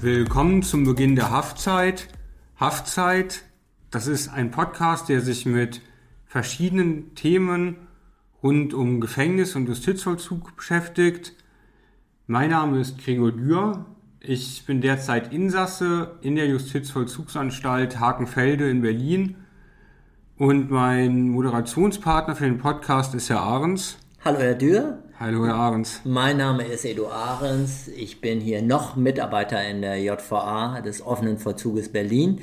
Willkommen zum Beginn der Haftzeit. Haftzeit, das ist ein Podcast, der sich mit verschiedenen Themen rund um Gefängnis und Justizvollzug beschäftigt. Mein Name ist Gregor Dürr. Ich bin derzeit Insasse in der Justizvollzugsanstalt Hakenfelde in Berlin. Und mein Moderationspartner für den Podcast ist Herr Ahrens. Hallo Herr Dürr, Hallo Herr Ahrens. mein Name ist Edu Ahrens. Ich bin hier noch Mitarbeiter in der JVA des offenen Vollzuges Berlin.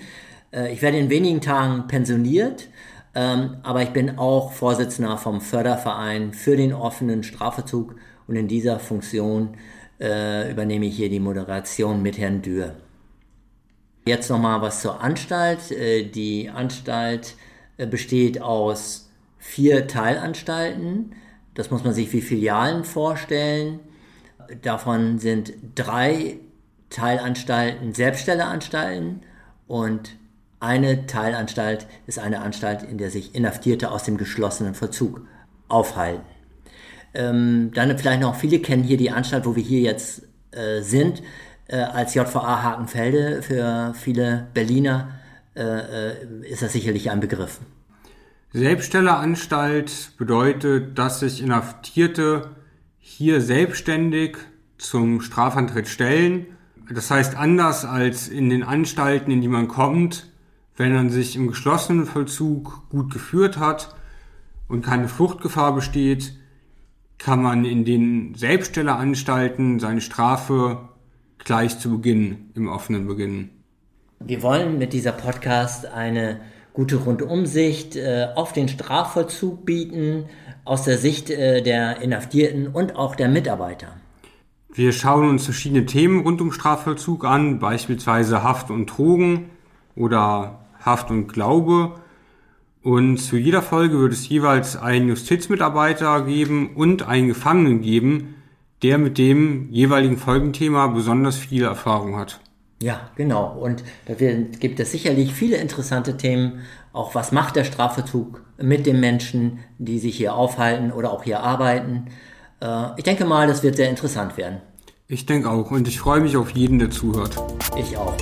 Äh, Ich werde in wenigen Tagen pensioniert, ähm, aber ich bin auch Vorsitzender vom Förderverein für den offenen Strafvollzug und in dieser Funktion äh, übernehme ich hier die Moderation mit Herrn Dürr. Jetzt nochmal was zur Anstalt. Äh, Die Anstalt äh, besteht aus vier Teilanstalten. Das muss man sich wie Filialen vorstellen. Davon sind drei Teilanstalten Selbststelleranstalten und eine Teilanstalt ist eine Anstalt, in der sich Inhaftierte aus dem geschlossenen Vollzug aufhalten. Ähm, dann vielleicht noch, viele kennen hier die Anstalt, wo wir hier jetzt äh, sind, äh, als JVA Hakenfelde. Für viele Berliner äh, äh, ist das sicherlich ein Begriff. Selbststelleranstalt bedeutet, dass sich Inhaftierte hier selbstständig zum Strafantritt stellen. Das heißt, anders als in den Anstalten, in die man kommt, wenn man sich im geschlossenen Vollzug gut geführt hat und keine Fluchtgefahr besteht, kann man in den Selbststelleranstalten seine Strafe gleich zu Beginn im offenen beginnen. Wir wollen mit dieser Podcast eine gute Rundumsicht äh, auf den Strafvollzug bieten, aus der Sicht äh, der Inhaftierten und auch der Mitarbeiter. Wir schauen uns verschiedene Themen rund um Strafvollzug an, beispielsweise Haft und Drogen oder Haft und Glaube. Und zu jeder Folge wird es jeweils einen Justizmitarbeiter geben und einen Gefangenen geben, der mit dem jeweiligen Folgenthema besonders viel Erfahrung hat. Ja, genau. Und da gibt es sicherlich viele interessante Themen. Auch was macht der Strafverzug mit den Menschen, die sich hier aufhalten oder auch hier arbeiten? Äh, ich denke mal, das wird sehr interessant werden. Ich denke auch. Und ich freue mich auf jeden, der zuhört. Ich auch.